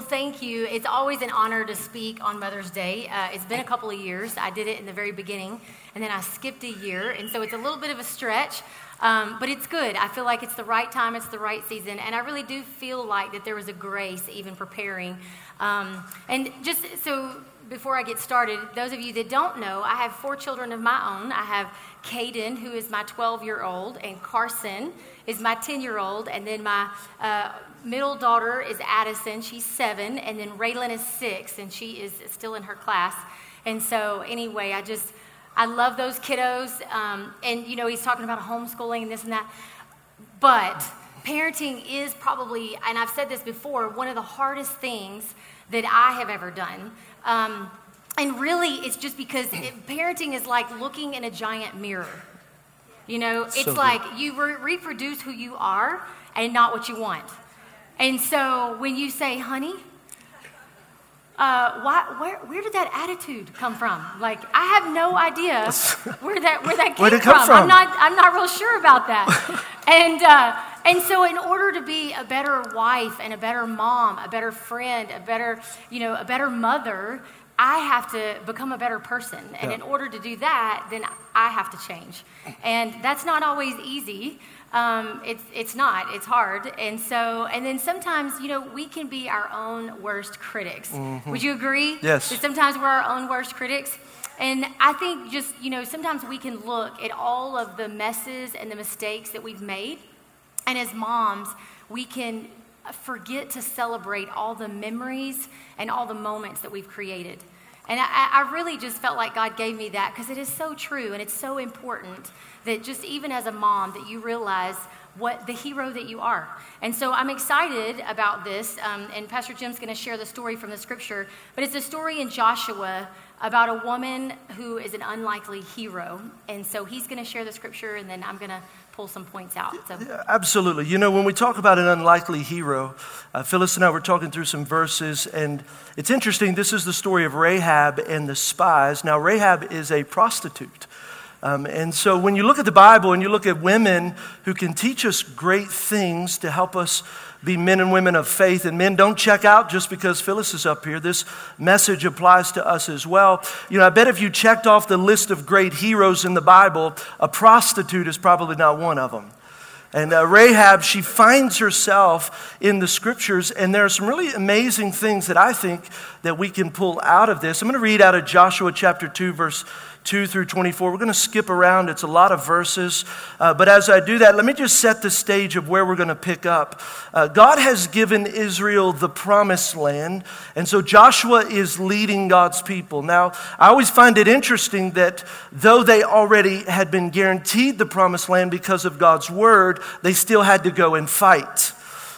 Well, thank you. It's always an honor to speak on Mother's Day. Uh, it's been a couple of years. I did it in the very beginning, and then I skipped a year, and so it's a little bit of a stretch. Um, but it's good. I feel like it's the right time, it's the right season, and I really do feel like that there was a grace even preparing. Um, and just so before I get started, those of you that don't know, I have four children of my own. I have Caden, who is my 12 year old, and Carson is my 10 year old, and then my uh, middle daughter is Addison. She's seven, and then Raylan is six, and she is still in her class. And so, anyway, I just I love those kiddos. Um, and, you know, he's talking about homeschooling and this and that. But parenting is probably, and I've said this before, one of the hardest things that I have ever done. Um, and really, it's just because it, parenting is like looking in a giant mirror. You know, it's so like you re- reproduce who you are and not what you want. And so when you say, honey, uh, why, where, where did that attitude come from? Like, I have no idea where that, where that came where from. from. I'm, not, I'm not real sure about that. and, uh, and so, in order to be a better wife and a better mom, a better friend, a better, you know, a better mother, I have to become a better person. And yeah. in order to do that, then I have to change. And that's not always easy. Um, it's, it's not, it's hard. And so, and then sometimes, you know, we can be our own worst critics. Mm-hmm. Would you agree? Yes. That sometimes we're our own worst critics? And I think just, you know, sometimes we can look at all of the messes and the mistakes that we've made. And as moms, we can forget to celebrate all the memories and all the moments that we've created. And I, I really just felt like God gave me that because it is so true and it's so important that just even as a mom that you realize what the hero that you are. And so I'm excited about this. Um, and Pastor Jim's going to share the story from the scripture, but it's a story in Joshua about a woman who is an unlikely hero. And so he's going to share the scripture, and then I'm going to pull some points out. So. Yeah, absolutely. You know, when we talk about an unlikely hero, uh, Phyllis and I were talking through some verses, and it's interesting. This is the story of Rahab and the spies. Now, Rahab is a prostitute. Um, and so when you look at the Bible and you look at women who can teach us great things to help us be men and women of faith, and men don't check out just because Phyllis is up here. This message applies to us as well. You know, I bet if you checked off the list of great heroes in the Bible, a prostitute is probably not one of them. And uh, Rahab, she finds herself in the scriptures, and there are some really amazing things that I think that we can pull out of this. I'm going to read out of Joshua chapter 2, verse 2 through 24. We're going to skip around, it's a lot of verses. Uh, but as I do that, let me just set the stage of where we're going to pick up. Uh, God has given Israel the promised land, and so Joshua is leading God's people. Now, I always find it interesting that though they already had been guaranteed the promised land because of God's word, they still had to go and fight.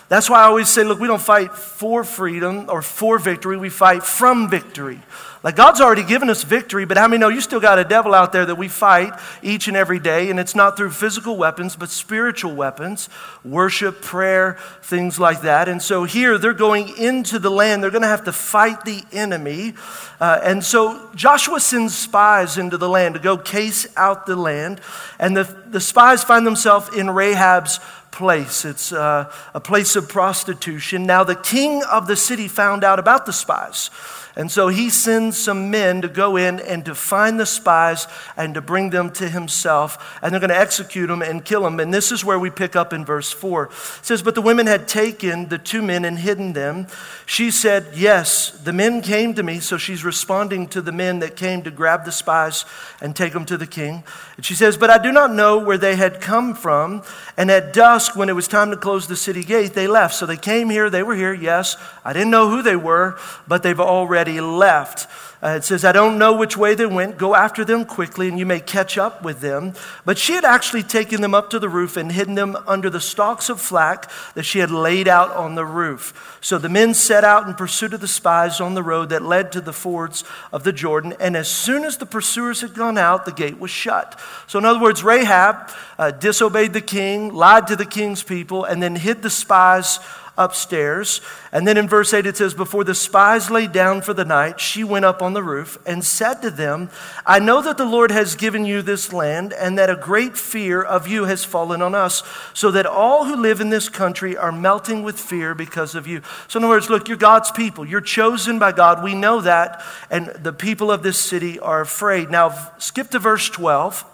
That's why I always say, look, we don't fight for freedom or for victory, we fight from victory. Like God's already given us victory, but how many know you still got a devil out there that we fight each and every day? And it's not through physical weapons, but spiritual weapons, worship, prayer, things like that. And so here they're going into the land. They're going to have to fight the enemy. Uh, and so Joshua sends spies into the land to go case out the land. And the, the spies find themselves in Rahab's place. It's uh, a place of prostitution. Now, the king of the city found out about the spies. And so he sends some men to go in and to find the spies and to bring them to himself. And they're going to execute them and kill them. And this is where we pick up in verse 4. It says, But the women had taken the two men and hidden them. She said, Yes, the men came to me. So she's responding to the men that came to grab the spies and take them to the king. And she says, But I do not know where they had come from. And at dusk, when it was time to close the city gate, they left. So they came here, they were here, yes. I didn't know who they were, but they've already already left. Uh, it says, I don't know which way they went. Go after them quickly, and you may catch up with them. But she had actually taken them up to the roof and hidden them under the stalks of flax that she had laid out on the roof. So the men set out in pursuit of the spies on the road that led to the fords of the Jordan. And as soon as the pursuers had gone out, the gate was shut. So, in other words, Rahab uh, disobeyed the king, lied to the king's people, and then hid the spies upstairs. And then in verse 8 it says, Before the spies lay down for the night, she went up on the roof and said to them, I know that the Lord has given you this land, and that a great fear of you has fallen on us, so that all who live in this country are melting with fear because of you. So, in other words, look, you're God's people. You're chosen by God. We know that. And the people of this city are afraid. Now, skip to verse 12.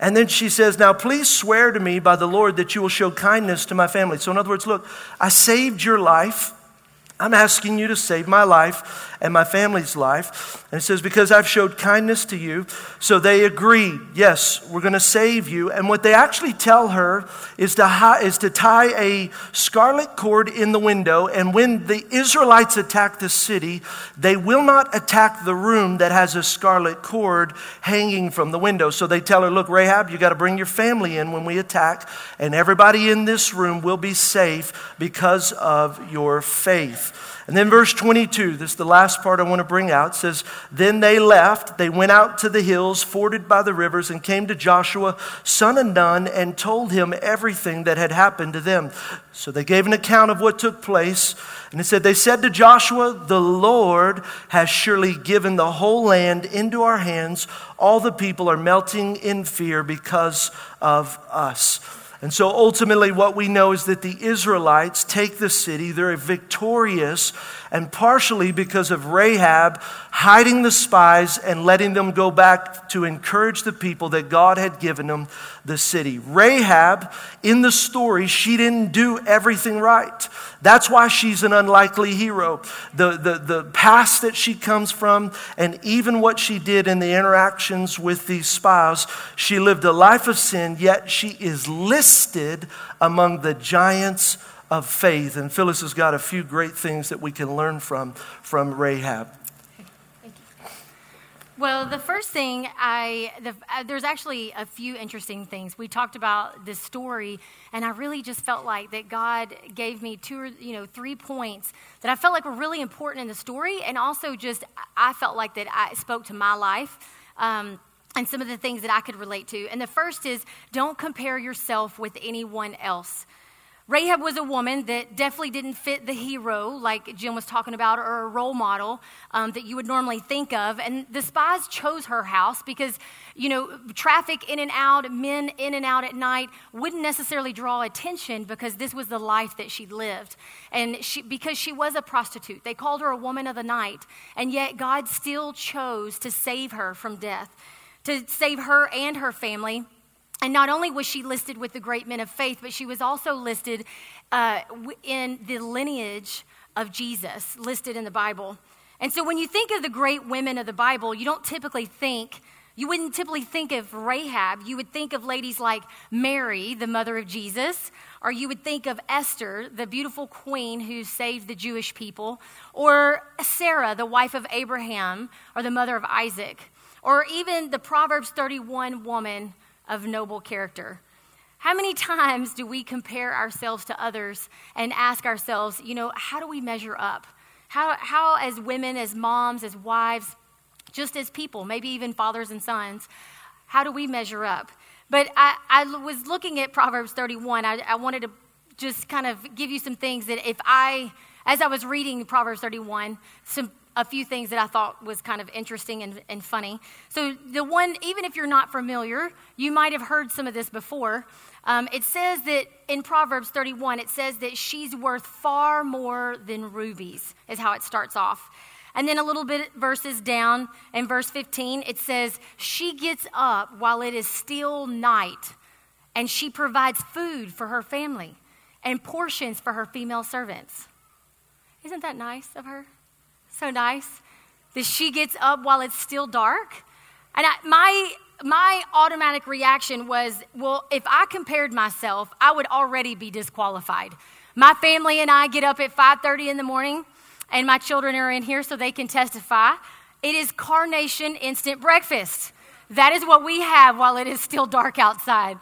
And then she says, Now please swear to me by the Lord that you will show kindness to my family. So, in other words, look, I saved your life. I'm asking you to save my life and my family's life. And it says, Because I've showed kindness to you. So they agree, Yes, we're going to save you. And what they actually tell her is to, is to tie a scarlet cord in the window. And when the Israelites attack the city, they will not attack the room that has a scarlet cord hanging from the window. So they tell her, Look, Rahab, you got to bring your family in when we attack. And everybody in this room will be safe because of your faith. And then verse 22, this is the last part I want to bring out, says, Then they left, they went out to the hills, forded by the rivers, and came to Joshua, son of Nun, and told him everything that had happened to them. So they gave an account of what took place. And it said, They said to Joshua, The Lord has surely given the whole land into our hands. All the people are melting in fear because of us. And so ultimately, what we know is that the Israelites take the city. They're victorious, and partially because of Rahab hiding the spies and letting them go back to encourage the people that God had given them the city. Rahab, in the story, she didn't do everything right. That's why she's an unlikely hero. The, the, the past that she comes from, and even what she did in the interactions with these spies, she lived a life of sin, yet she is listed among the giants of faith. And Phyllis has got a few great things that we can learn from from Rahab. Well, the first thing I, the, uh, there's actually a few interesting things. We talked about this story, and I really just felt like that God gave me two or, you know, three points that I felt like were really important in the story, and also just I felt like that I spoke to my life. Um, and some of the things that I could relate to. And the first is don't compare yourself with anyone else. Rahab was a woman that definitely didn't fit the hero, like Jim was talking about, or a role model um, that you would normally think of. And the spies chose her house because, you know, traffic in and out, men in and out at night wouldn't necessarily draw attention because this was the life that she lived. And she, because she was a prostitute, they called her a woman of the night. And yet God still chose to save her from death, to save her and her family and not only was she listed with the great men of faith, but she was also listed uh, in the lineage of Jesus, listed in the Bible. And so when you think of the great women of the Bible, you don't typically think, you wouldn't typically think of Rahab. You would think of ladies like Mary, the mother of Jesus, or you would think of Esther, the beautiful queen who saved the Jewish people, or Sarah, the wife of Abraham, or the mother of Isaac, or even the Proverbs 31 woman of noble character. How many times do we compare ourselves to others and ask ourselves, you know, how do we measure up? How, how as women, as moms, as wives, just as people, maybe even fathers and sons, how do we measure up? But I, I was looking at Proverbs 31. I, I wanted to just kind of give you some things that if I, as I was reading Proverbs 31, some a few things that I thought was kind of interesting and, and funny. So, the one, even if you're not familiar, you might have heard some of this before. Um, it says that in Proverbs 31, it says that she's worth far more than rubies, is how it starts off. And then a little bit verses down in verse 15, it says, She gets up while it is still night, and she provides food for her family and portions for her female servants. Isn't that nice of her? So nice that she gets up while it's still dark. And I, my my automatic reaction was, well, if I compared myself, I would already be disqualified. My family and I get up at 5:30 in the morning, and my children are in here so they can testify. It is carnation instant breakfast. That is what we have while it is still dark outside.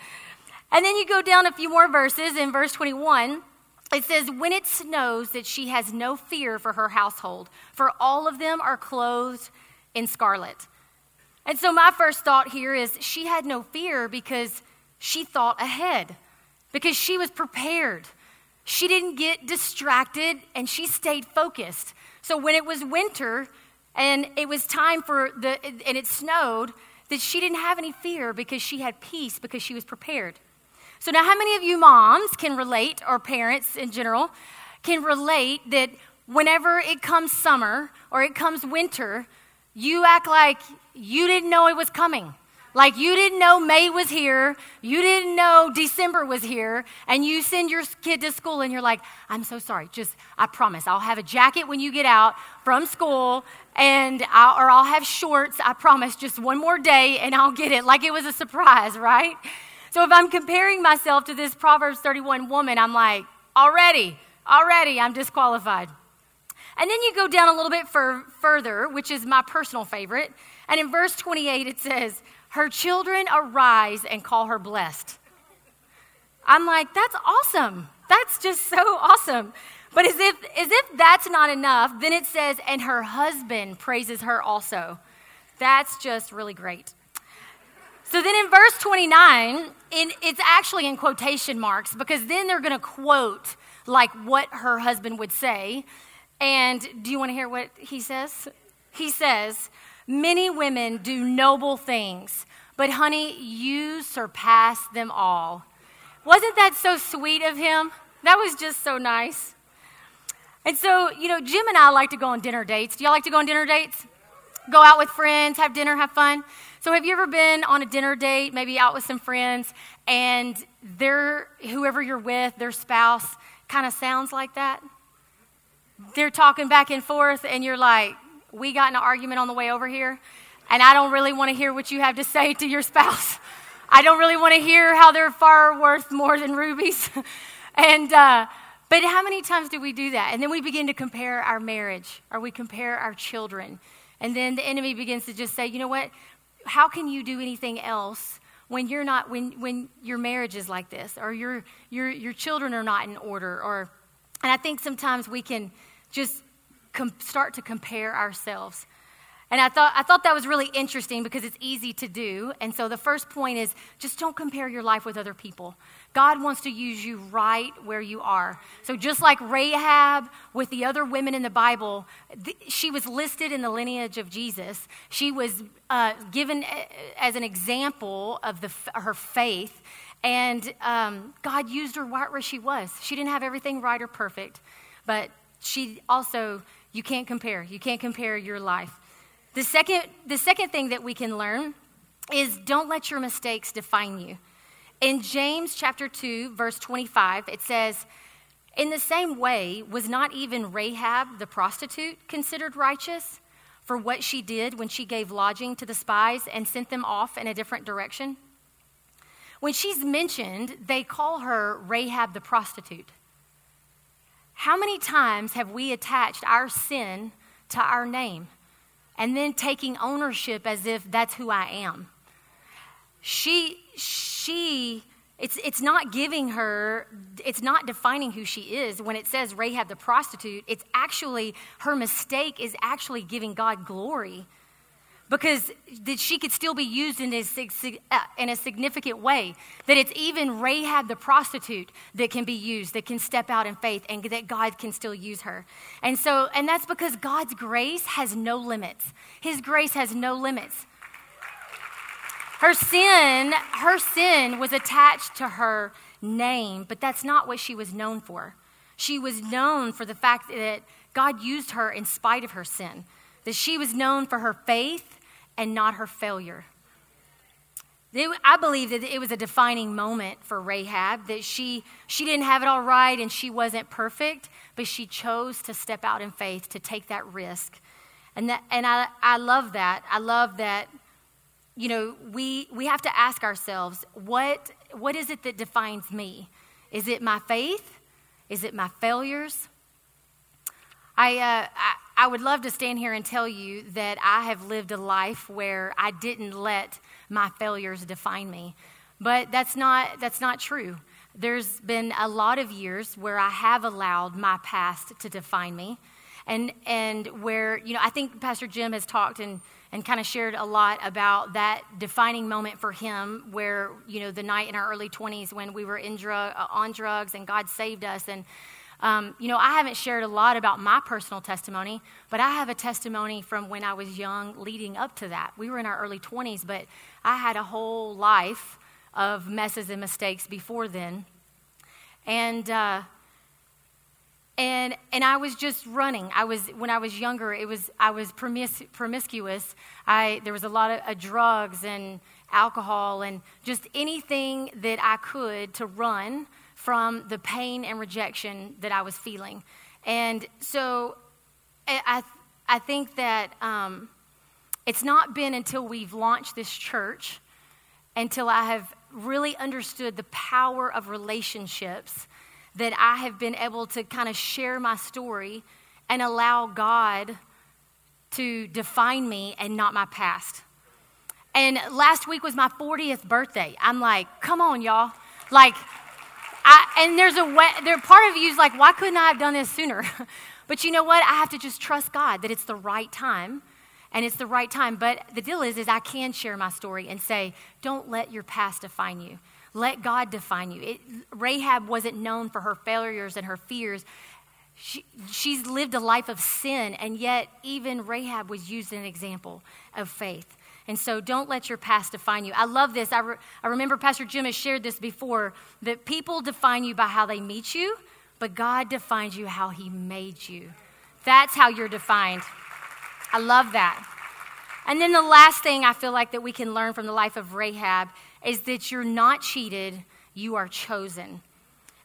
And then you go down a few more verses in verse 21 it says, When it snows, that she has no fear for her household, for all of them are clothed in scarlet. And so, my first thought here is she had no fear because she thought ahead, because she was prepared. she didn't get distracted and she stayed focused. So when it was winter and it was time for the, and it snowed, that she didn't have any fear because she had peace because she was prepared. So now, how many of you moms can relate, or parents in general, can relate that whenever it comes summer or it comes winter, you act like you didn't know it was coming? Like you didn't know May was here, you didn't know December was here, and you send your kid to school and you're like, I'm so sorry. Just, I promise, I'll have a jacket when you get out from school, and I'll, or I'll have shorts. I promise, just one more day and I'll get it. Like it was a surprise, right? So if I'm comparing myself to this Proverbs 31 woman, I'm like, already, already, I'm disqualified. And then you go down a little bit fur- further, which is my personal favorite. And in verse 28, it says, her children arise and call her blessed. I'm like, that's awesome. That's just so awesome. But as if, as if that's not enough, then it says, and her husband praises her also. That's just really great. So then in verse 29, in, it's actually in quotation marks because then they're going to quote like what her husband would say. And do you want to hear what he says? He says, Many women do noble things, but honey, you surpass them all. Wasn't that so sweet of him? That was just so nice. And so, you know, Jim and I like to go on dinner dates. Do y'all like to go on dinner dates? Go out with friends, have dinner, have fun. So, have you ever been on a dinner date, maybe out with some friends, and their whoever you're with, their spouse, kind of sounds like that? They're talking back and forth, and you're like, we got an argument on the way over here, and I don't really want to hear what you have to say to your spouse. I don't really want to hear how they're far worth more than rubies. and, uh, but how many times do we do that? And then we begin to compare our marriage or we compare our children. And then the enemy begins to just say, you know what? How can you do anything else when you're not when when your marriage is like this or your your your children are not in order or and I think sometimes we can just com- start to compare ourselves. And I thought, I thought that was really interesting because it's easy to do. And so the first point is just don't compare your life with other people. God wants to use you right where you are. So just like Rahab with the other women in the Bible, th- she was listed in the lineage of Jesus. She was uh, given as an example of the, her faith. And um, God used her right where she was. She didn't have everything right or perfect, but she also you can't compare. You can't compare your life. The second, the second thing that we can learn is don't let your mistakes define you. In James chapter 2, verse 25, it says, In the same way, was not even Rahab the prostitute considered righteous for what she did when she gave lodging to the spies and sent them off in a different direction? When she's mentioned, they call her Rahab the prostitute. How many times have we attached our sin to our name and then taking ownership as if that's who I am? She, she, it's, it's not giving her, it's not defining who she is. When it says Rahab the prostitute, it's actually, her mistake is actually giving God glory because that she could still be used in a, uh, in a significant way. That it's even Rahab the prostitute that can be used, that can step out in faith, and that God can still use her. And so, and that's because God's grace has no limits. His grace has no limits. Her sin, her sin was attached to her name, but that's not what she was known for. She was known for the fact that God used her in spite of her sin. That she was known for her faith and not her failure. I believe that it was a defining moment for Rahab, that she, she didn't have it all right and she wasn't perfect, but she chose to step out in faith, to take that risk. And, that, and I, I love that. I love that, you know, we, we have to ask ourselves, what, what is it that defines me? Is it my faith? Is it my failures? I, uh, I, I would love to stand here and tell you that I have lived a life where I didn't let my failures define me. But that's not, that's not true. There's been a lot of years where I have allowed my past to define me. And and where you know I think Pastor Jim has talked and and kind of shared a lot about that defining moment for him where you know the night in our early 20s when we were in drug, uh, on drugs and God saved us. And um, you know I haven't shared a lot about my personal testimony but I have a testimony from when I was young leading up to that. We were in our early 20s but I had a whole life of messes and mistakes before then. And uh, and and I was just running. I was when I was younger. It was I was promis- promiscuous. I there was a lot of uh, drugs and alcohol and just anything that I could to run from the pain and rejection that I was feeling. And so I I think that um, it's not been until we've launched this church until I have really understood the power of relationships that I have been able to kind of share my story and allow God to define me and not my past. And last week was my 40th birthday. I'm like, come on, y'all. Like, I, and there's a way, there, part of you is like, why couldn't I have done this sooner? but you know what? I have to just trust God that it's the right time and it's the right time. But the deal is, is I can share my story and say, don't let your past define you. Let God define you. It, Rahab wasn't known for her failures and her fears. She, she's lived a life of sin, and yet even Rahab was used as an example of faith. And so don't let your past define you. I love this. I, re, I remember Pastor Jim has shared this before that people define you by how they meet you, but God defines you how he made you. That's how you're defined. I love that. And then the last thing I feel like that we can learn from the life of Rahab is that you're not cheated, you are chosen.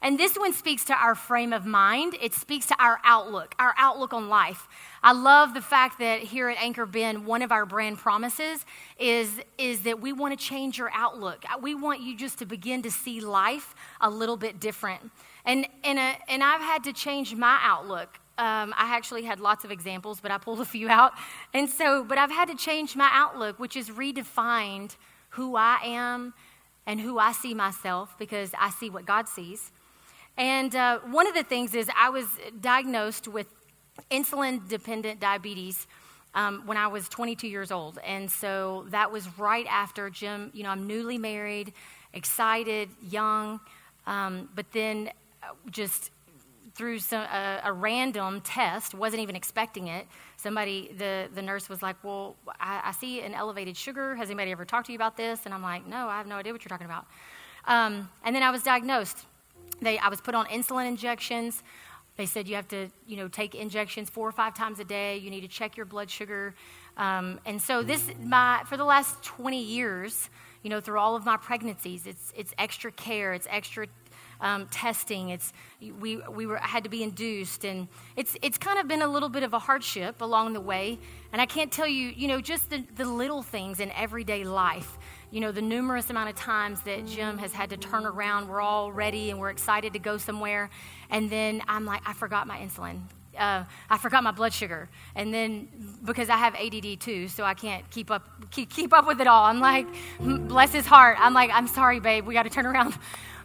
And this one speaks to our frame of mind. It speaks to our outlook, our outlook on life. I love the fact that here at Anchor Bend, one of our brand promises is, is that we want to change your outlook. We want you just to begin to see life a little bit different. And, and, a, and I've had to change my outlook. Um, I actually had lots of examples, but I pulled a few out. And so, but I've had to change my outlook, which is redefined who I am and who I see myself because I see what God sees. And uh, one of the things is I was diagnosed with insulin dependent diabetes um, when I was 22 years old. And so that was right after Jim, you know, I'm newly married, excited, young, um, but then uh, just through some, a, random test, wasn't even expecting it, somebody, the, the nurse was like, Well, I, I, see an elevated sugar. Has anybody ever talked to you about this? And I'm like, No, I have no idea what you're talking about. Um, and then I was diagnosed. They, I was put on insulin injections. They said you have to, you know, take injections four or five times a day. You need to check your blood sugar. Um, and so this, my, for the last 20 years, you know, through all of my pregnancies, it's, it's extra care, it's extra um, testing. It's, we, we were, had to be induced. And it's, it's kind of been a little bit of a hardship along the way. And I can't tell you, you know, just the, the little things in everyday life. You know, the numerous amount of times that Jim has had to turn around. We're all ready and we're excited to go somewhere. And then I'm like, I forgot my insulin. Uh, I forgot my blood sugar, and then because I have ADD too, so I can't keep up keep, keep up with it all. I'm like, bless his heart. I'm like, I'm sorry, babe. We got to turn around.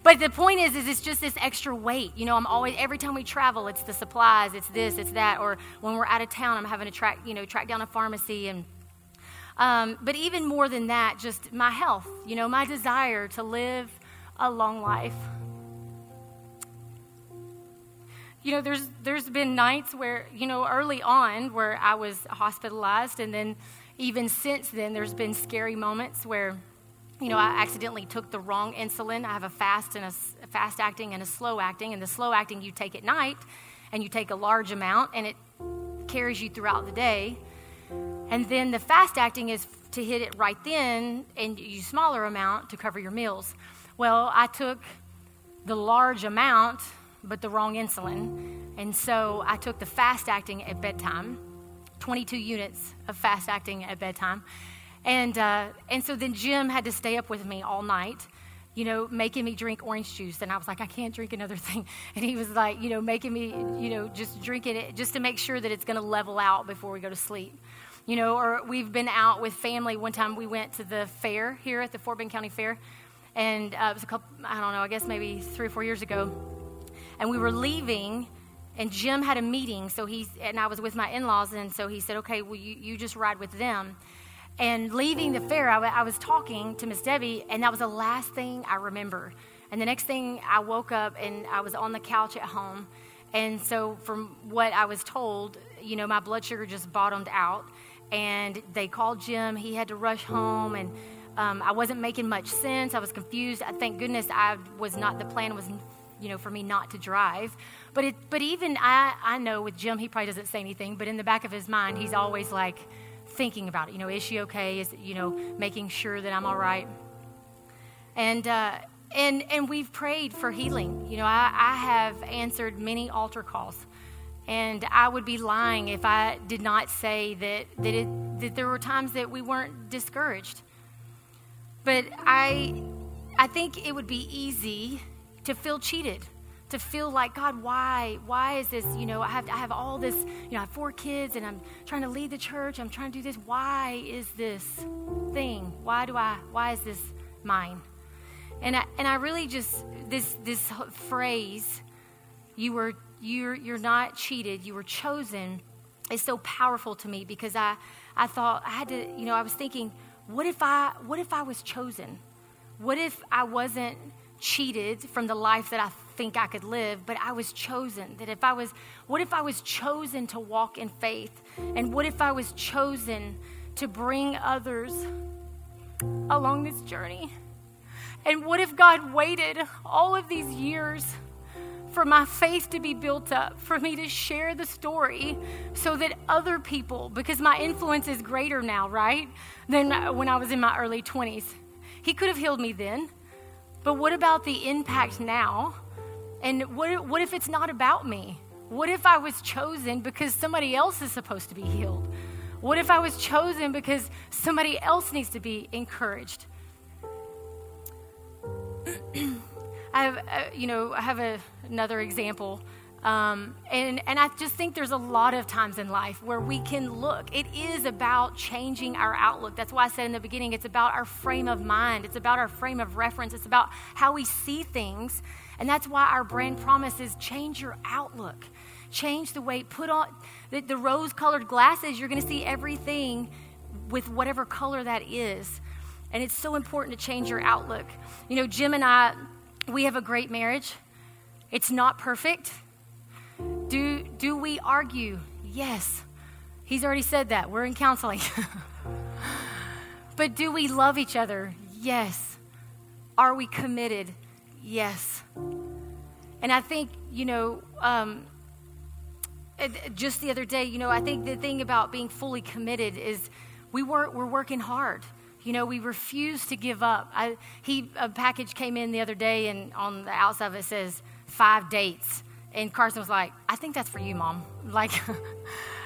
But the point is, is it's just this extra weight. You know, I'm always every time we travel, it's the supplies, it's this, it's that, or when we're out of town, I'm having to track, you know, track down a pharmacy and. Um, but even more than that, just my health. You know, my desire to live a long life. You know, there's there's been nights where you know early on where I was hospitalized, and then even since then, there's been scary moments where you know, I accidentally took the wrong insulin. I have a fast and a, fast acting and a slow acting, and the slow acting you take at night, and you take a large amount, and it carries you throughout the day. And then the fast acting is to hit it right then and use smaller amount to cover your meals. Well, I took the large amount, but the wrong insulin. And so I took the fast acting at bedtime, 22 units of fast acting at bedtime. And, uh, and so then Jim had to stay up with me all night, you know, making me drink orange juice. And I was like, I can't drink another thing. And he was like, you know, making me, you know, just drinking it just to make sure that it's going to level out before we go to sleep. You know, or we've been out with family. One time we went to the fair here at the Fort Bend County Fair. And uh, it was a couple, I don't know, I guess maybe three or four years ago. And we were leaving and Jim had a meeting, so he's and I was with my in-laws, and so he said, "Okay, well, you, you just ride with them." And leaving the fair, I, w- I was talking to Miss Debbie, and that was the last thing I remember. And the next thing, I woke up and I was on the couch at home. And so, from what I was told, you know, my blood sugar just bottomed out. And they called Jim. He had to rush home, and um, I wasn't making much sense. I was confused. I thank goodness I was not. The plan was, you know, for me not to drive. But it, but even I, I know with Jim, he probably doesn't say anything. But in the back of his mind, he's always like thinking about it. You know, is she okay? Is you know, making sure that I'm all right. And uh, and and we've prayed for healing. You know, I, I have answered many altar calls, and I would be lying if I did not say that that it that there were times that we weren't discouraged. But I I think it would be easy to feel cheated to feel like god why why is this you know i have i have all this you know i have four kids and i'm trying to lead the church. I'm trying to do this. Why is this thing? Why do i why is this mine? And I, and I really just this this phrase, you were you're you're not cheated, you were chosen, is so powerful to me because I I thought I had to you know I was thinking what if I what if I was chosen, what if I wasn't cheated from the life that I think I could live, but I was chosen. That if I was, what if I was chosen to walk in faith? And what if I was chosen to bring others along this journey? And what if God waited all of these years for my faith to be built up, for me to share the story so that other people, because my influence is greater now, right, than when I was in my early 20s. He could have healed me then, but what about the impact now? And what, what if it's not about me? What if I was chosen because somebody else is supposed to be healed? What if I was chosen because somebody else needs to be encouraged? I have, uh, you know, I have a, another example. Um, and, and I just think there's a lot of times in life where we can look. It is about changing our outlook. That's why I said in the beginning, it's about our frame of mind, it's about our frame of reference, it's about how we see things. And that's why our brand promise is change your outlook. Change the way, put on the, the rose colored glasses, you're going to see everything with whatever color that is. And it's so important to change your outlook. You know, Jim and I, we have a great marriage. It's not perfect. Do, do we argue? Yes. He's already said that. We're in counseling. but do we love each other? Yes. Are we committed? Yes. And I think, you know, um, just the other day, you know, I think the thing about being fully committed is we work, we're working hard. You know, we refuse to give up. I, he, a package came in the other day, and on the outside of it says five dates. And Carson was like, I think that's for you, mom. Like,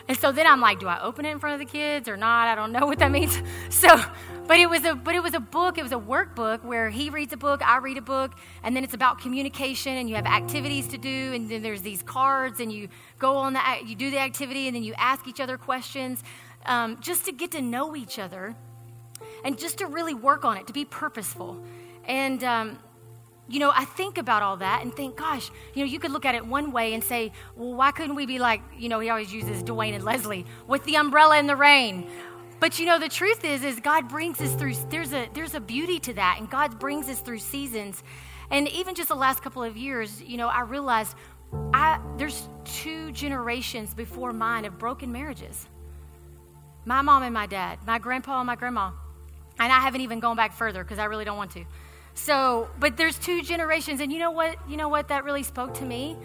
and so then I'm like, do I open it in front of the kids or not? I don't know what that means. So, but it was a, but it was a book. It was a workbook where he reads a book, I read a book, and then it's about communication, and you have activities to do, and then there's these cards, and you go on the, you do the activity, and then you ask each other questions, um, just to get to know each other and just to really work on it, to be purposeful. And, um, you know, I think about all that and think, gosh, you know, you could look at it one way and say, well, why couldn't we be like, you know, he always uses Dwayne and Leslie with the umbrella in the rain. But you know, the truth is, is God brings us through. There's a there's a beauty to that, and God brings us through seasons. And even just the last couple of years, you know, I realized I, there's two generations before mine of broken marriages. My mom and my dad, my grandpa and my grandma. And I haven't even gone back further because I really don't want to. So, but there's two generations, and you know what? You know what that really spoke to me.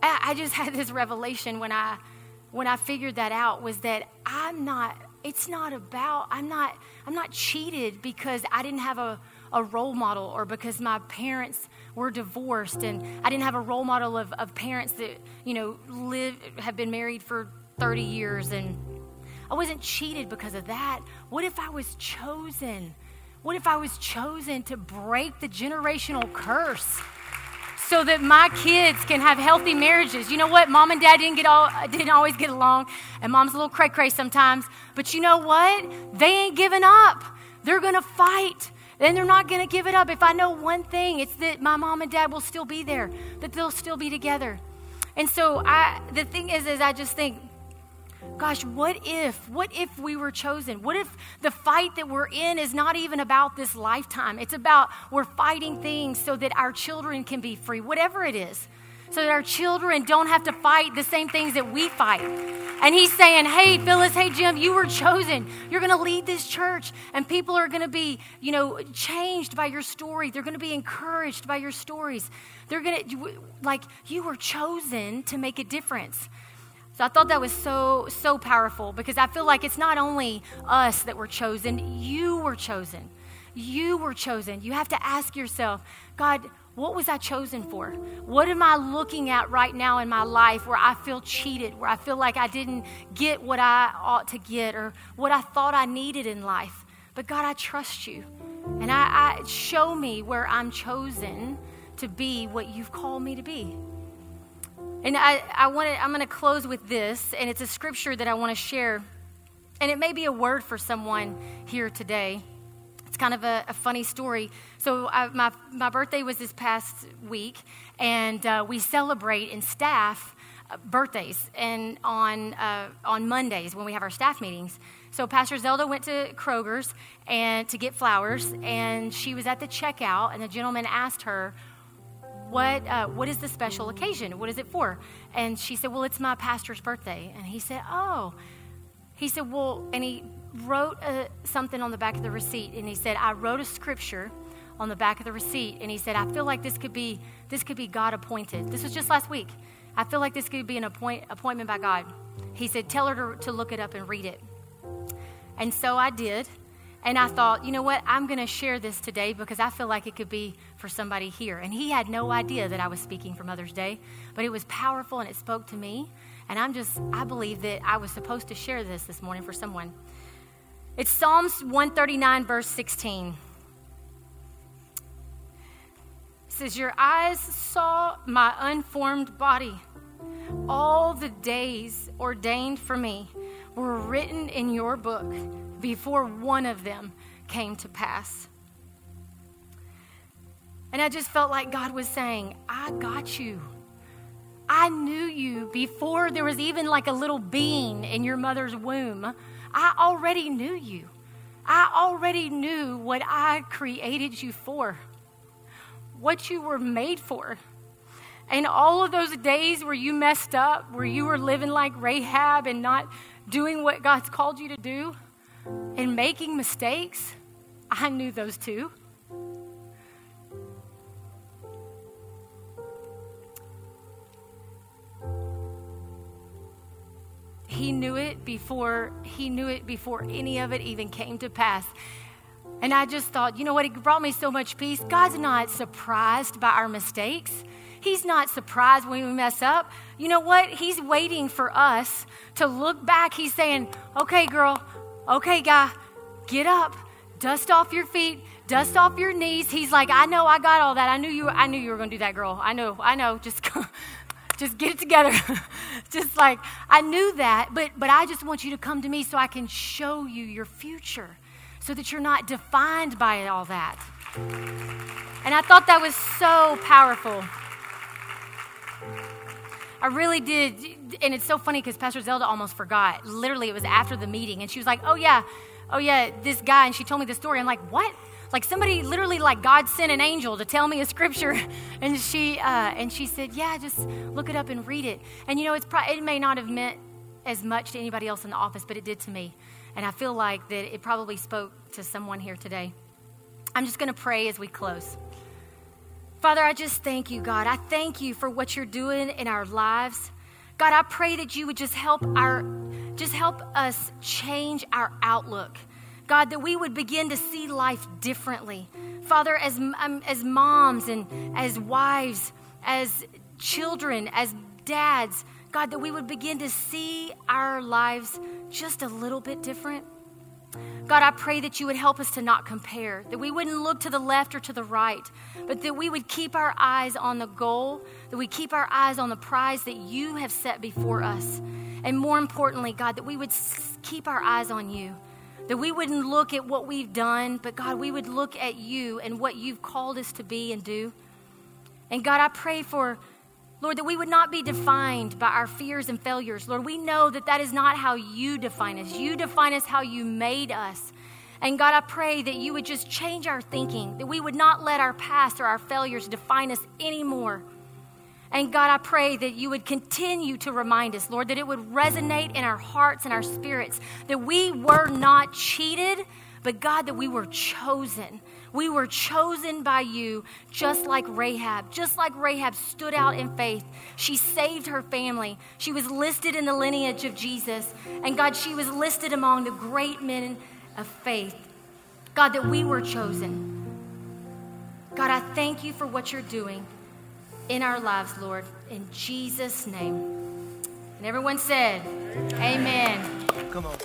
I, I just had this revelation when I when I figured that out was that I'm not. It's not about. I'm not. I'm not cheated because I didn't have a a role model or because my parents were divorced and I didn't have a role model of, of parents that you know live have been married for 30 years and I wasn't cheated because of that. What if I was chosen? What if I was chosen to break the generational curse? so that my kids can have healthy marriages. You know what? Mom and dad didn't get all didn't always get along, and mom's a little cray cray sometimes. But you know what? They ain't giving up. They're gonna fight. And they're not gonna give it up. If I know one thing, it's that my mom and dad will still be there, that they'll still be together. And so I, the thing is, is I just think, gosh, what if, what if we were chosen? What if the fight that we're in is not even about this lifetime? It's about we're fighting things so that our children can be free, whatever it is so that our children don't have to fight the same things that we fight. And he's saying, Hey, Phyllis, hey, Jim, you were chosen. You're going to lead this church, and people are going to be, you know, changed by your story. They're going to be encouraged by your stories. They're going to, like, you were chosen to make a difference. So I thought that was so, so powerful because I feel like it's not only us that were chosen, you were chosen. You were chosen. You have to ask yourself, God, what was I chosen for? What am I looking at right now in my life where I feel cheated, where I feel like I didn't get what I ought to get or what I thought I needed in life? But God, I trust you. And I, I show me where I'm chosen to be what you've called me to be. And I, I want to, I'm going to close with this, and it's a scripture that I want to share. And it may be a word for someone here today. It's kind of a, a funny story. So, I, my, my birthday was this past week, and uh, we celebrate in staff uh, birthdays and on, uh, on Mondays when we have our staff meetings. So, Pastor Zelda went to Kroger's and to get flowers, and she was at the checkout, and the gentleman asked her, what, uh, what is the special occasion? What is it for? And she said, Well, it's my pastor's birthday. And he said, Oh. He said, Well, and he wrote a, something on the back of the receipt and he said, I wrote a scripture on the back of the receipt and he said, I feel like this could be this could be God appointed. This was just last week. I feel like this could be an appoint, appointment by God. He said, Tell her to, to look it up and read it. And so I did. And I thought, you know what? I'm going to share this today because I feel like it could be for somebody here. And he had no idea that I was speaking for Mother's Day, but it was powerful and it spoke to me. And I'm just, I believe that I was supposed to share this this morning for someone. It's Psalms 139, verse 16. It says, Your eyes saw my unformed body. All the days ordained for me were written in your book before one of them came to pass. And I just felt like God was saying, I got you. I knew you before there was even like a little being in your mother's womb. I already knew you. I already knew what I created you for, what you were made for. And all of those days where you messed up, where you were living like Rahab and not doing what God's called you to do and making mistakes, I knew those too. He knew it before he knew it before any of it even came to pass. And I just thought, you know what? It brought me so much peace. God's not surprised by our mistakes. He's not surprised when we mess up. You know what? He's waiting for us to look back. He's saying, okay, girl, okay, guy, get up, dust off your feet, dust off your knees. He's like, I know, I got all that. I knew you. I knew you were going to do that, girl. I know, I know. Just just get it together. just like I knew that, but but I just want you to come to me so I can show you your future so that you're not defined by all that. And I thought that was so powerful. I really did. And it's so funny because Pastor Zelda almost forgot. Literally, it was after the meeting. And she was like, oh, yeah, oh, yeah, this guy. And she told me the story. I'm like, what? Like somebody literally like god sent an angel to tell me a scripture and she uh, and she said yeah just look it up and read it. And you know it's pro- it may not have meant as much to anybody else in the office but it did to me. And i feel like that it probably spoke to someone here today. I'm just going to pray as we close. Father i just thank you god. I thank you for what you're doing in our lives. God i pray that you would just help our just help us change our outlook God, that we would begin to see life differently. Father, as, um, as moms and as wives, as children, as dads, God, that we would begin to see our lives just a little bit different. God, I pray that you would help us to not compare, that we wouldn't look to the left or to the right, but that we would keep our eyes on the goal, that we keep our eyes on the prize that you have set before us. And more importantly, God, that we would keep our eyes on you. That we wouldn't look at what we've done, but God, we would look at you and what you've called us to be and do. And God, I pray for Lord, that we would not be defined by our fears and failures. Lord, we know that that is not how you define us. You define us how you made us. And God, I pray that you would just change our thinking, that we would not let our past or our failures define us anymore. And God, I pray that you would continue to remind us, Lord, that it would resonate in our hearts and our spirits, that we were not cheated, but God, that we were chosen we were chosen by you, just like Rahab. Just like Rahab stood out in faith. She saved her family. She was listed in the lineage of Jesus. And God, she was listed among the great men of faith. God, that we were chosen. God, I thank you for what you're doing in our lives, Lord, in Jesus' name. And everyone said, Amen. Come on.